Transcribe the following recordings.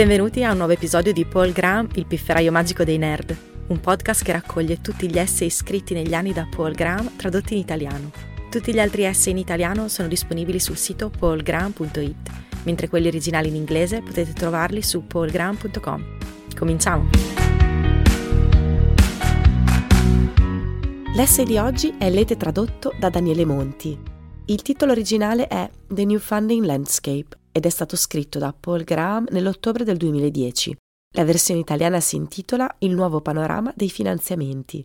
Benvenuti a un nuovo episodio di Paul Graham, il pifferaio magico dei nerd, un podcast che raccoglie tutti gli essay scritti negli anni da Paul Graham tradotti in italiano. Tutti gli altri essay in italiano sono disponibili sul sito paulgraham.it, mentre quelli originali in inglese potete trovarli su paulgraham.com. Cominciamo! L'essay di oggi è Lete tradotto da Daniele Monti. Il titolo originale è The New Funding Landscape ed è stato scritto da Paul Graham nell'ottobre del 2010. La versione italiana si intitola Il nuovo panorama dei finanziamenti.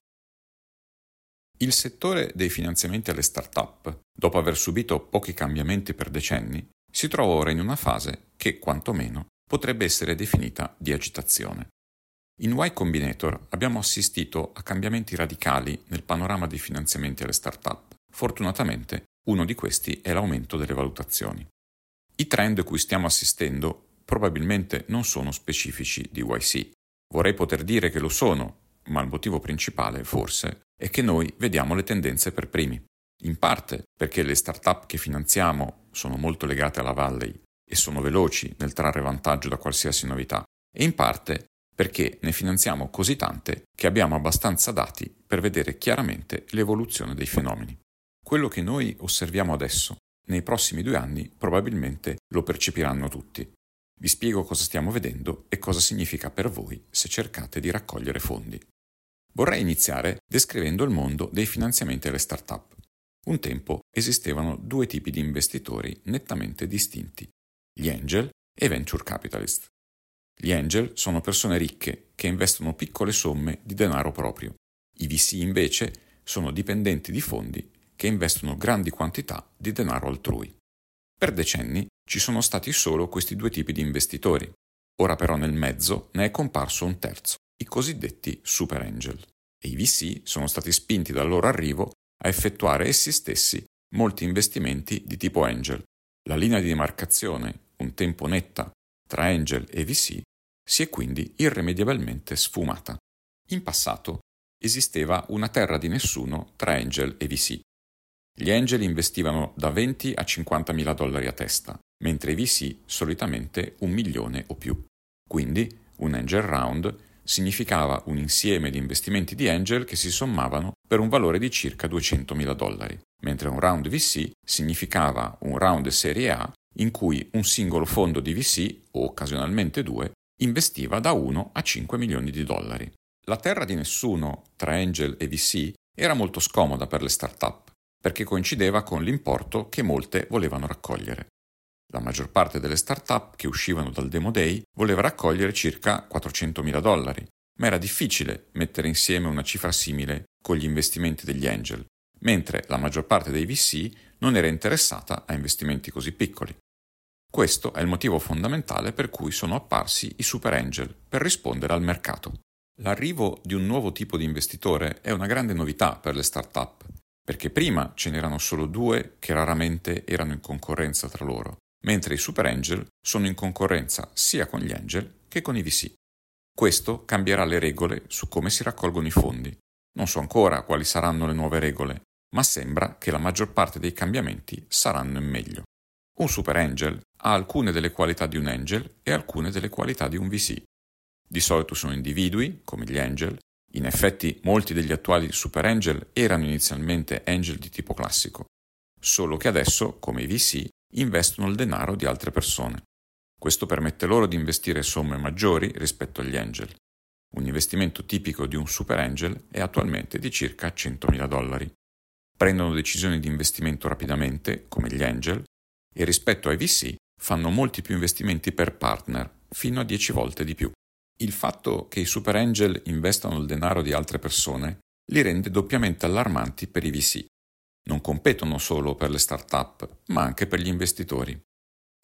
Il settore dei finanziamenti alle start-up, dopo aver subito pochi cambiamenti per decenni, si trova ora in una fase che, quantomeno, potrebbe essere definita di agitazione. In Y Combinator abbiamo assistito a cambiamenti radicali nel panorama dei finanziamenti alle start-up. Fortunatamente, uno di questi è l'aumento delle valutazioni. I trend cui stiamo assistendo probabilmente non sono specifici di YC. Vorrei poter dire che lo sono, ma il motivo principale, forse, è che noi vediamo le tendenze per primi. In parte perché le start-up che finanziamo sono molto legate alla Valley e sono veloci nel trarre vantaggio da qualsiasi novità, e in parte perché ne finanziamo così tante che abbiamo abbastanza dati per vedere chiaramente l'evoluzione dei fenomeni. Quello che noi osserviamo adesso nei prossimi due anni probabilmente lo percepiranno tutti. Vi spiego cosa stiamo vedendo e cosa significa per voi se cercate di raccogliere fondi. Vorrei iniziare descrivendo il mondo dei finanziamenti alle start-up. Un tempo esistevano due tipi di investitori nettamente distinti, gli angel e venture capitalist. Gli angel sono persone ricche che investono piccole somme di denaro proprio. I VC invece sono dipendenti di fondi che investono grandi quantità di denaro altrui. Per decenni ci sono stati solo questi due tipi di investitori. Ora però nel mezzo ne è comparso un terzo, i cosiddetti super angel. E i VC sono stati spinti dal loro arrivo a effettuare essi stessi molti investimenti di tipo angel. La linea di demarcazione, un tempo netta, tra angel e VC si è quindi irrimediabilmente sfumata. In passato esisteva una terra di nessuno tra angel e VC. Gli angel investivano da 20 a 50 mila dollari a testa, mentre i VC solitamente un milione o più. Quindi un angel round significava un insieme di investimenti di angel che si sommavano per un valore di circa 200 mila dollari, mentre un round VC significava un round serie A in cui un singolo fondo di VC, o occasionalmente due, investiva da 1 a 5 milioni di dollari. La terra di nessuno tra angel e VC era molto scomoda per le start-up perché coincideva con l'importo che molte volevano raccogliere. La maggior parte delle start-up che uscivano dal Demo Day voleva raccogliere circa 400.000 dollari, ma era difficile mettere insieme una cifra simile con gli investimenti degli angel, mentre la maggior parte dei VC non era interessata a investimenti così piccoli. Questo è il motivo fondamentale per cui sono apparsi i super angel, per rispondere al mercato. L'arrivo di un nuovo tipo di investitore è una grande novità per le start-up perché prima ce n'erano solo due che raramente erano in concorrenza tra loro, mentre i super angel sono in concorrenza sia con gli angel che con i VC. Questo cambierà le regole su come si raccolgono i fondi. Non so ancora quali saranno le nuove regole, ma sembra che la maggior parte dei cambiamenti saranno in meglio. Un super angel ha alcune delle qualità di un angel e alcune delle qualità di un VC. Di solito sono individui, come gli angel, in effetti molti degli attuali super angel erano inizialmente angel di tipo classico, solo che adesso, come i VC, investono il denaro di altre persone. Questo permette loro di investire somme maggiori rispetto agli angel. Un investimento tipico di un super angel è attualmente di circa 100.000 dollari. Prendono decisioni di investimento rapidamente, come gli angel, e rispetto ai VC fanno molti più investimenti per partner, fino a 10 volte di più. Il fatto che i super angel investano il denaro di altre persone li rende doppiamente allarmanti per i VC. Non competono solo per le start-up, ma anche per gli investitori.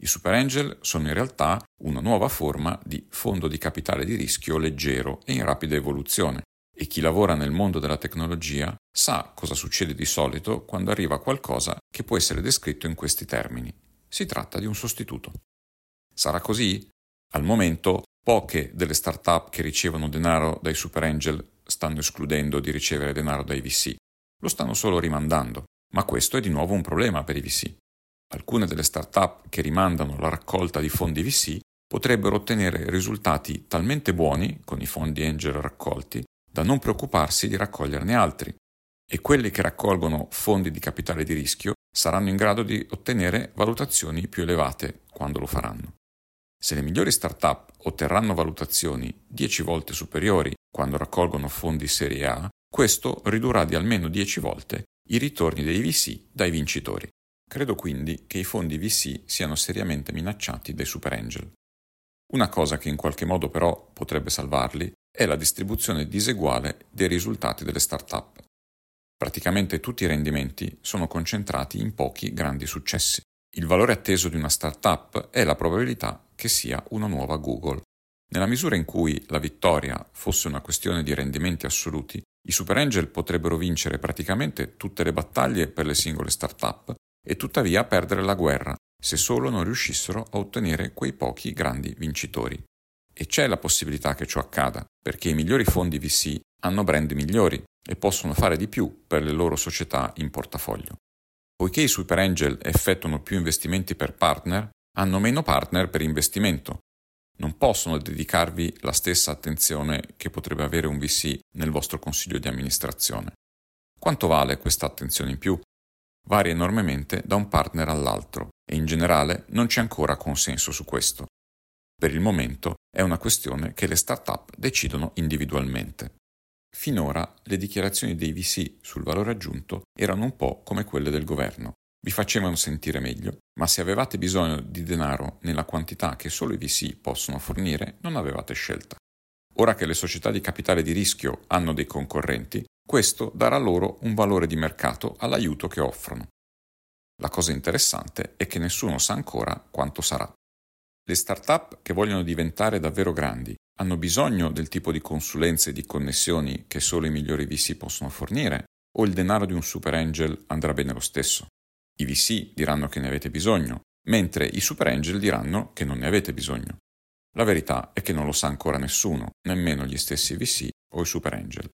I super angel sono in realtà una nuova forma di fondo di capitale di rischio leggero e in rapida evoluzione, e chi lavora nel mondo della tecnologia sa cosa succede di solito quando arriva qualcosa che può essere descritto in questi termini. Si tratta di un sostituto. Sarà così? Al momento Poche delle start-up che ricevono denaro dai super angel stanno escludendo di ricevere denaro dai VC, lo stanno solo rimandando, ma questo è di nuovo un problema per i VC. Alcune delle start-up che rimandano la raccolta di fondi VC potrebbero ottenere risultati talmente buoni con i fondi angel raccolti da non preoccuparsi di raccoglierne altri e quelli che raccolgono fondi di capitale di rischio saranno in grado di ottenere valutazioni più elevate quando lo faranno. Se le migliori start-up otterranno valutazioni 10 volte superiori quando raccolgono fondi Serie A, questo ridurrà di almeno 10 volte i ritorni dei VC dai vincitori. Credo quindi che i fondi VC siano seriamente minacciati dai super angel. Una cosa che in qualche modo però potrebbe salvarli è la distribuzione diseguale dei risultati delle start-up. Praticamente tutti i rendimenti sono concentrati in pochi grandi successi. Il valore atteso di una start-up è la probabilità che sia una nuova Google. Nella misura in cui la vittoria fosse una questione di rendimenti assoluti, i super angel potrebbero vincere praticamente tutte le battaglie per le singole start-up e tuttavia perdere la guerra se solo non riuscissero a ottenere quei pochi grandi vincitori. E c'è la possibilità che ciò accada, perché i migliori fondi VC hanno brand migliori e possono fare di più per le loro società in portafoglio. Poiché i super angel effettuano più investimenti per partner, hanno meno partner per investimento. Non possono dedicarvi la stessa attenzione che potrebbe avere un VC nel vostro consiglio di amministrazione. Quanto vale questa attenzione in più? varia enormemente da un partner all'altro e in generale non c'è ancora consenso su questo. Per il momento è una questione che le start-up decidono individualmente. Finora le dichiarazioni dei VC sul valore aggiunto erano un po' come quelle del governo. Vi facevano sentire meglio, ma se avevate bisogno di denaro nella quantità che solo i VC possono fornire, non avevate scelta. Ora che le società di capitale di rischio hanno dei concorrenti, questo darà loro un valore di mercato all'aiuto che offrono. La cosa interessante è che nessuno sa ancora quanto sarà. Le start-up che vogliono diventare davvero grandi hanno bisogno del tipo di consulenze e di connessioni che solo i migliori VC possono fornire o il denaro di un super angel andrà bene lo stesso? I VC diranno che ne avete bisogno, mentre i super angel diranno che non ne avete bisogno. La verità è che non lo sa ancora nessuno, nemmeno gli stessi VC o i super angel.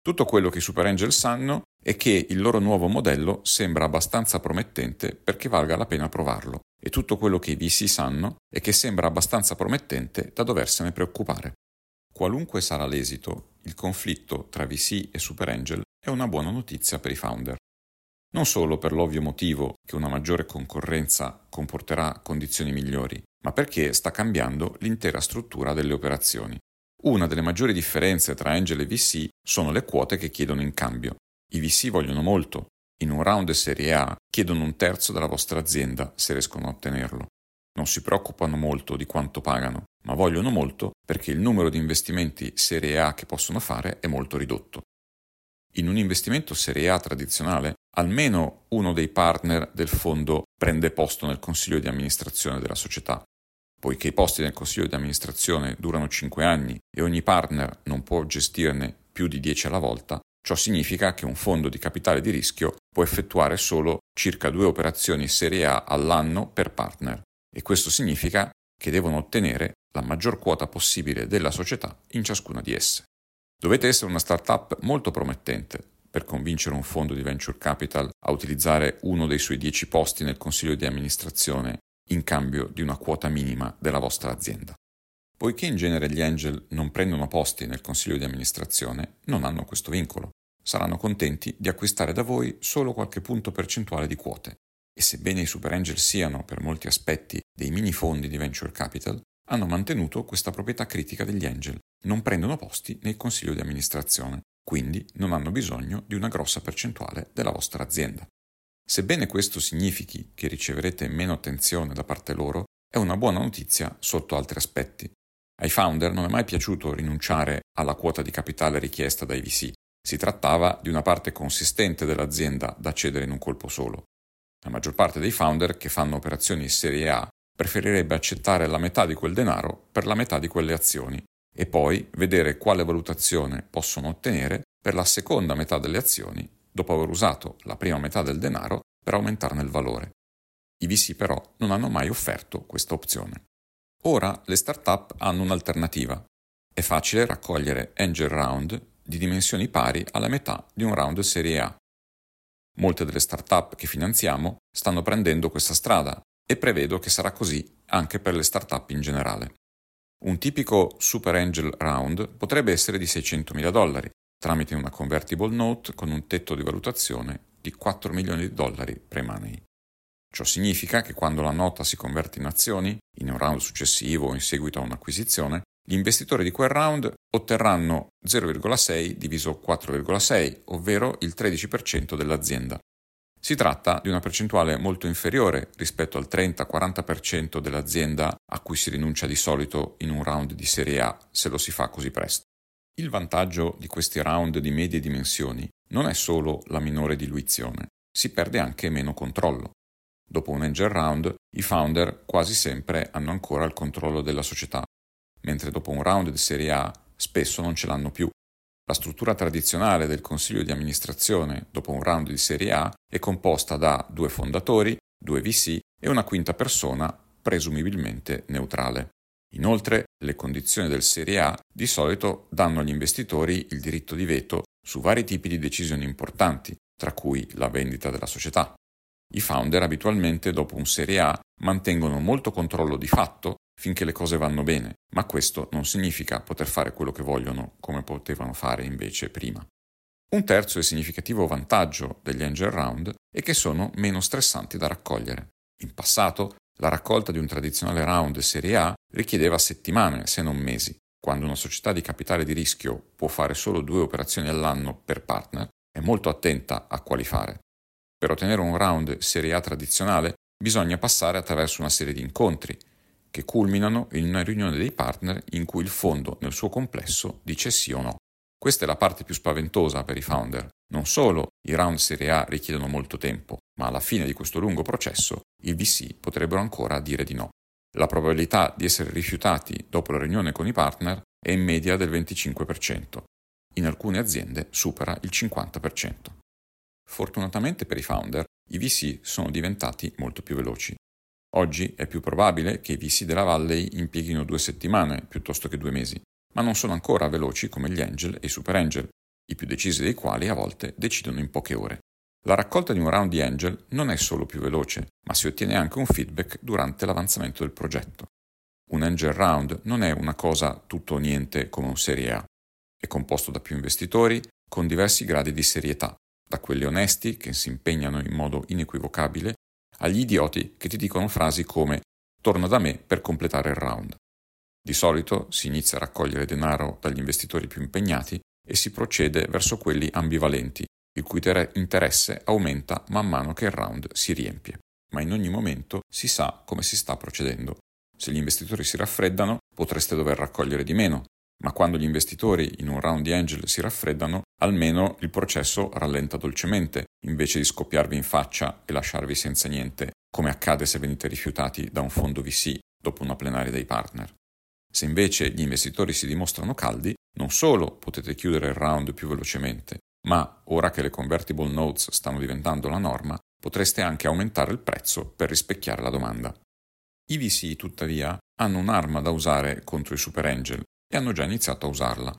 Tutto quello che i Super Angel sanno è che il loro nuovo modello sembra abbastanza promettente perché valga la pena provarlo e tutto quello che i VC sanno è che sembra abbastanza promettente da doversene preoccupare. Qualunque sarà l'esito, il conflitto tra VC e Super Angel è una buona notizia per i founder. Non solo per l'ovvio motivo che una maggiore concorrenza comporterà condizioni migliori, ma perché sta cambiando l'intera struttura delle operazioni. Una delle maggiori differenze tra Angel e VC sono le quote che chiedono in cambio. I VC vogliono molto. In un round Serie A chiedono un terzo della vostra azienda se riescono a ottenerlo. Non si preoccupano molto di quanto pagano, ma vogliono molto perché il numero di investimenti Serie A che possono fare è molto ridotto. In un investimento Serie A tradizionale, almeno uno dei partner del fondo prende posto nel consiglio di amministrazione della società poiché i posti nel consiglio di amministrazione durano 5 anni e ogni partner non può gestirne più di 10 alla volta, ciò significa che un fondo di capitale di rischio può effettuare solo circa due operazioni Serie A all'anno per partner e questo significa che devono ottenere la maggior quota possibile della società in ciascuna di esse. Dovete essere una startup molto promettente per convincere un fondo di venture capital a utilizzare uno dei suoi 10 posti nel consiglio di amministrazione in cambio di una quota minima della vostra azienda. Poiché in genere gli angel non prendono posti nel consiglio di amministrazione, non hanno questo vincolo. Saranno contenti di acquistare da voi solo qualche punto percentuale di quote. E sebbene i super angel siano, per molti aspetti, dei mini fondi di venture capital, hanno mantenuto questa proprietà critica degli angel. Non prendono posti nel consiglio di amministrazione, quindi non hanno bisogno di una grossa percentuale della vostra azienda. Sebbene questo significhi che riceverete meno attenzione da parte loro, è una buona notizia sotto altri aspetti. Ai founder non è mai piaciuto rinunciare alla quota di capitale richiesta dai VC. Si trattava di una parte consistente dell'azienda da cedere in un colpo solo. La maggior parte dei founder che fanno operazioni Serie A preferirebbe accettare la metà di quel denaro per la metà di quelle azioni e poi vedere quale valutazione possono ottenere per la seconda metà delle azioni dopo aver usato la prima metà del denaro per aumentarne il valore. I VC però non hanno mai offerto questa opzione. Ora le start-up hanno un'alternativa. È facile raccogliere angel round di dimensioni pari alla metà di un round serie A. Molte delle start-up che finanziamo stanno prendendo questa strada e prevedo che sarà così anche per le start-up in generale. Un tipico Super Angel Round potrebbe essere di 600.000 dollari, tramite una convertible note con un tetto di valutazione di 4 milioni di dollari pre-money. Ciò significa che quando la nota si converte in azioni, in un round successivo o in seguito a un'acquisizione, gli investitori di quel round otterranno 0,6 diviso 4,6, ovvero il 13% dell'azienda. Si tratta di una percentuale molto inferiore rispetto al 30-40% dell'azienda a cui si rinuncia di solito in un round di serie A se lo si fa così presto. Il vantaggio di questi round di medie dimensioni non è solo la minore diluizione, si perde anche meno controllo. Dopo un angel round, i founder quasi sempre hanno ancora il controllo della società, mentre dopo un round di serie A spesso non ce l'hanno più. La struttura tradizionale del consiglio di amministrazione dopo un round di serie A è composta da due fondatori, due VC e una quinta persona presumibilmente neutrale. Inoltre, le condizioni del Serie A di solito danno agli investitori il diritto di veto su vari tipi di decisioni importanti, tra cui la vendita della società. I founder abitualmente dopo un Serie A mantengono molto controllo di fatto finché le cose vanno bene, ma questo non significa poter fare quello che vogliono come potevano fare invece prima. Un terzo e significativo vantaggio degli angel round è che sono meno stressanti da raccogliere. In passato, la raccolta di un tradizionale round Serie A richiedeva settimane, se non mesi. Quando una società di capitale di rischio può fare solo due operazioni all'anno per partner, è molto attenta a quali fare. Per ottenere un round Serie A tradizionale bisogna passare attraverso una serie di incontri, che culminano in una riunione dei partner in cui il fondo nel suo complesso dice sì o no. Questa è la parte più spaventosa per i founder. Non solo i round Serie A richiedono molto tempo, ma alla fine di questo lungo processo i VC potrebbero ancora dire di no. La probabilità di essere rifiutati dopo la riunione con i partner è in media del 25%. In alcune aziende supera il 50%. Fortunatamente per i founder, i VC sono diventati molto più veloci. Oggi è più probabile che i VC della Valley impieghino due settimane piuttosto che due mesi, ma non sono ancora veloci come gli angel e i super angel, i più decisi dei quali a volte decidono in poche ore. La raccolta di un round di angel non è solo più veloce, ma si ottiene anche un feedback durante l'avanzamento del progetto. Un angel round non è una cosa tutto o niente come un serie A. È composto da più investitori con diversi gradi di serietà, da quelli onesti che si impegnano in modo inequivocabile agli idioti che ti dicono frasi come torna da me per completare il round. Di solito si inizia a raccogliere denaro dagli investitori più impegnati e si procede verso quelli ambivalenti, il cui interesse aumenta man mano che il round si riempie. Ma in ogni momento si sa come si sta procedendo. Se gli investitori si raffreddano, potreste dover raccogliere di meno, ma quando gli investitori in un round di angel si raffreddano, almeno il processo rallenta dolcemente, invece di scoppiarvi in faccia e lasciarvi senza niente, come accade se venite rifiutati da un fondo VC dopo una plenaria dei partner. Se invece gli investitori si dimostrano caldi, non solo potete chiudere il round più velocemente, ma ora che le convertible notes stanno diventando la norma, potreste anche aumentare il prezzo per rispecchiare la domanda. I VC, tuttavia, hanno un'arma da usare contro i super angel e hanno già iniziato a usarla.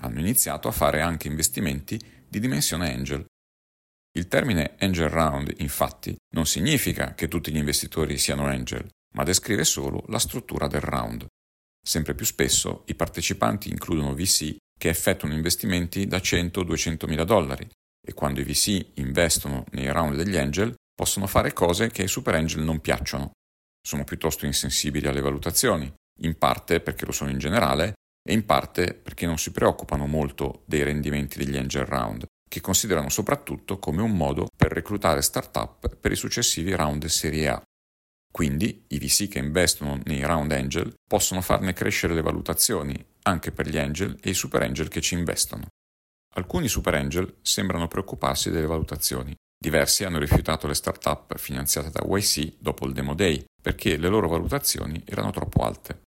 Hanno iniziato a fare anche investimenti di dimensione angel. Il termine angel round, infatti, non significa che tutti gli investitori siano angel, ma descrive solo la struttura del round. Sempre più spesso i partecipanti includono VC che effettuano investimenti da 100-200 mila dollari e quando i VC investono nei round degli angel possono fare cose che ai super angel non piacciono. Sono piuttosto insensibili alle valutazioni, in parte perché lo sono in generale e in parte perché non si preoccupano molto dei rendimenti degli angel round, che considerano soprattutto come un modo per reclutare start-up per i successivi round serie A. Quindi i VC che investono nei round angel possono farne crescere le valutazioni anche per gli angel e i super angel che ci investono. Alcuni super angel sembrano preoccuparsi delle valutazioni. Diversi hanno rifiutato le start-up finanziate da YC dopo il Demo Day perché le loro valutazioni erano troppo alte.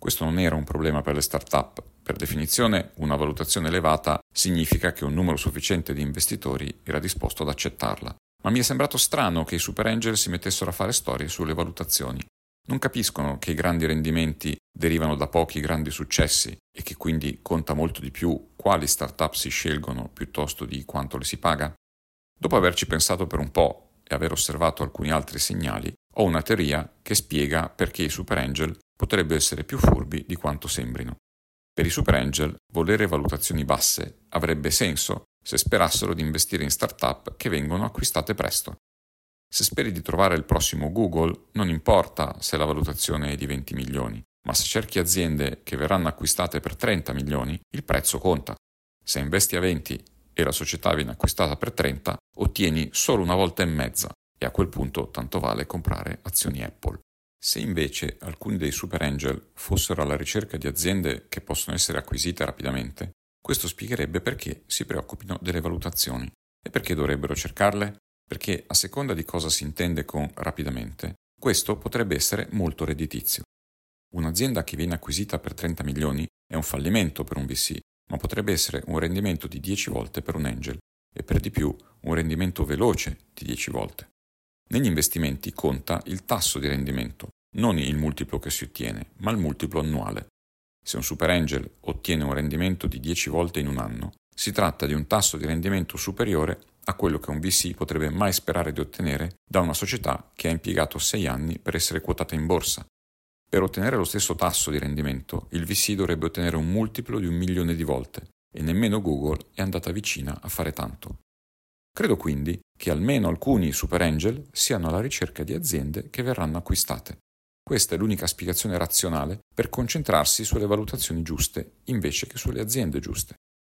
Questo non era un problema per le start-up. Per definizione, una valutazione elevata significa che un numero sufficiente di investitori era disposto ad accettarla ma mi è sembrato strano che i super angel si mettessero a fare storie sulle valutazioni. Non capiscono che i grandi rendimenti derivano da pochi grandi successi e che quindi conta molto di più quali start-up si scelgono piuttosto di quanto le si paga? Dopo averci pensato per un po' e aver osservato alcuni altri segnali, ho una teoria che spiega perché i super angel potrebbero essere più furbi di quanto sembrino. Per i super angel, volere valutazioni basse avrebbe senso se sperassero di investire in start-up che vengono acquistate presto. Se speri di trovare il prossimo Google, non importa se la valutazione è di 20 milioni, ma se cerchi aziende che verranno acquistate per 30 milioni, il prezzo conta. Se investi a 20 e la società viene acquistata per 30, ottieni solo una volta e mezza e a quel punto tanto vale comprare azioni Apple. Se invece alcuni dei super angel fossero alla ricerca di aziende che possono essere acquisite rapidamente, questo spiegherebbe perché si preoccupino delle valutazioni. E perché dovrebbero cercarle? Perché a seconda di cosa si intende con rapidamente, questo potrebbe essere molto redditizio. Un'azienda che viene acquisita per 30 milioni è un fallimento per un VC, ma potrebbe essere un rendimento di 10 volte per un angel e per di più un rendimento veloce di 10 volte. Negli investimenti conta il tasso di rendimento, non il multiplo che si ottiene, ma il multiplo annuale. Se un super angel ottiene un rendimento di 10 volte in un anno, si tratta di un tasso di rendimento superiore a quello che un VC potrebbe mai sperare di ottenere da una società che ha impiegato 6 anni per essere quotata in borsa per ottenere lo stesso tasso di rendimento, il VC dovrebbe ottenere un multiplo di un milione di volte e nemmeno Google è andata vicina a fare tanto. Credo quindi che almeno alcuni super angel siano alla ricerca di aziende che verranno acquistate. Questa è l'unica spiegazione razionale per concentrarsi sulle valutazioni giuste invece che sulle aziende giuste.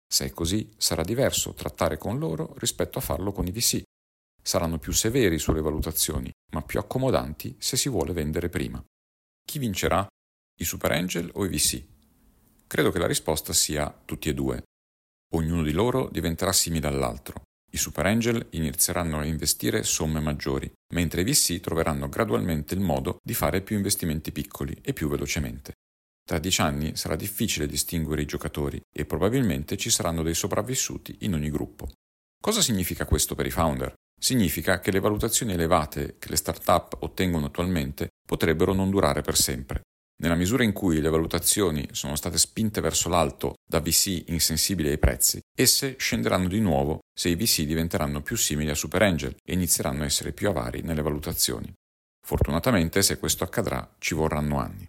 Se è così, sarà diverso trattare con loro rispetto a farlo con i VC. Saranno più severi sulle valutazioni, ma più accomodanti se si vuole vendere prima. Chi vincerà? I Super Angel o i VC? Credo che la risposta sia tutti e due. Ognuno di loro diventerà simile all'altro. I Super Angel inizieranno a investire somme maggiori, mentre i VC troveranno gradualmente il modo di fare più investimenti piccoli e più velocemente. Tra dieci anni sarà difficile distinguere i giocatori e probabilmente ci saranno dei sopravvissuti in ogni gruppo. Cosa significa questo per i founder? Significa che le valutazioni elevate che le start-up ottengono attualmente potrebbero non durare per sempre. Nella misura in cui le valutazioni sono state spinte verso l'alto da VC insensibili ai prezzi, esse scenderanno di nuovo se i VC diventeranno più simili a Super Angel e inizieranno a essere più avari nelle valutazioni. Fortunatamente, se questo accadrà, ci vorranno anni.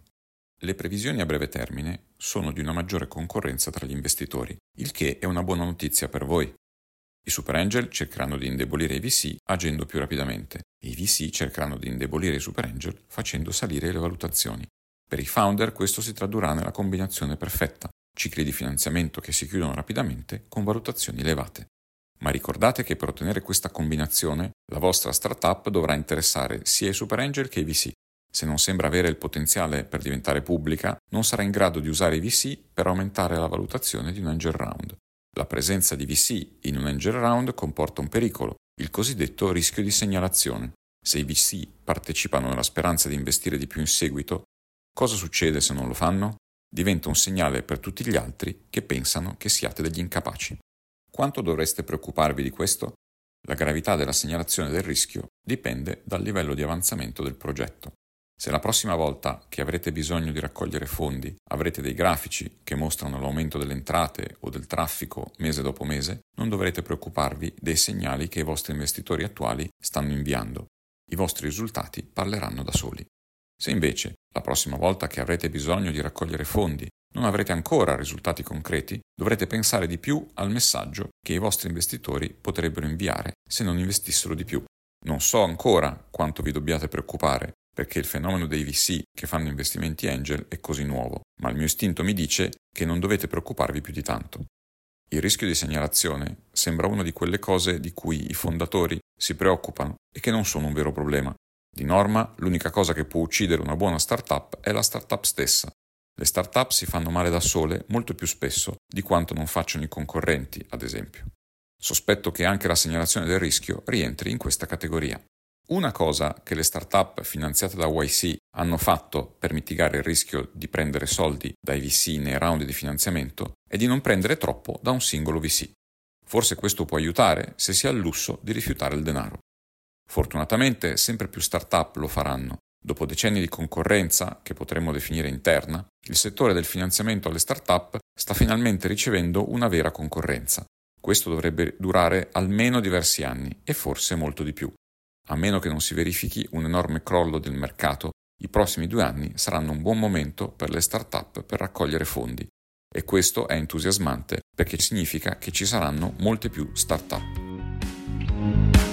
Le previsioni a breve termine sono di una maggiore concorrenza tra gli investitori, il che è una buona notizia per voi. I super angel cercheranno di indebolire i VC agendo più rapidamente e i VC cercheranno di indebolire i super angel facendo salire le valutazioni. Per i founder questo si tradurrà nella combinazione perfetta, cicli di finanziamento che si chiudono rapidamente con valutazioni elevate. Ma ricordate che per ottenere questa combinazione la vostra startup dovrà interessare sia i super angel che i VC. Se non sembra avere il potenziale per diventare pubblica, non sarà in grado di usare i VC per aumentare la valutazione di un angel round. La presenza di VC in un angel round comporta un pericolo, il cosiddetto rischio di segnalazione. Se i VC partecipano nella speranza di investire di più in seguito, cosa succede se non lo fanno? Diventa un segnale per tutti gli altri che pensano che siate degli incapaci. Quanto dovreste preoccuparvi di questo? La gravità della segnalazione del rischio dipende dal livello di avanzamento del progetto. Se la prossima volta che avrete bisogno di raccogliere fondi avrete dei grafici che mostrano l'aumento delle entrate o del traffico mese dopo mese, non dovrete preoccuparvi dei segnali che i vostri investitori attuali stanno inviando. I vostri risultati parleranno da soli. Se invece la prossima volta che avrete bisogno di raccogliere fondi non avrete ancora risultati concreti, dovrete pensare di più al messaggio che i vostri investitori potrebbero inviare se non investissero di più. Non so ancora quanto vi dobbiate preoccupare perché il fenomeno dei VC che fanno investimenti angel è così nuovo, ma il mio istinto mi dice che non dovete preoccuparvi più di tanto. Il rischio di segnalazione sembra una di quelle cose di cui i fondatori si preoccupano e che non sono un vero problema. Di norma, l'unica cosa che può uccidere una buona startup è la startup stessa. Le startup si fanno male da sole molto più spesso di quanto non facciano i concorrenti, ad esempio. Sospetto che anche la segnalazione del rischio rientri in questa categoria. Una cosa che le start-up finanziate da YC hanno fatto per mitigare il rischio di prendere soldi dai VC nei round di finanziamento è di non prendere troppo da un singolo VC. Forse questo può aiutare se si ha il lusso di rifiutare il denaro. Fortunatamente sempre più start-up lo faranno. Dopo decenni di concorrenza, che potremmo definire interna, il settore del finanziamento alle start-up sta finalmente ricevendo una vera concorrenza. Questo dovrebbe durare almeno diversi anni e forse molto di più. A meno che non si verifichi un enorme crollo del mercato, i prossimi due anni saranno un buon momento per le start-up per raccogliere fondi e questo è entusiasmante perché significa che ci saranno molte più start-up.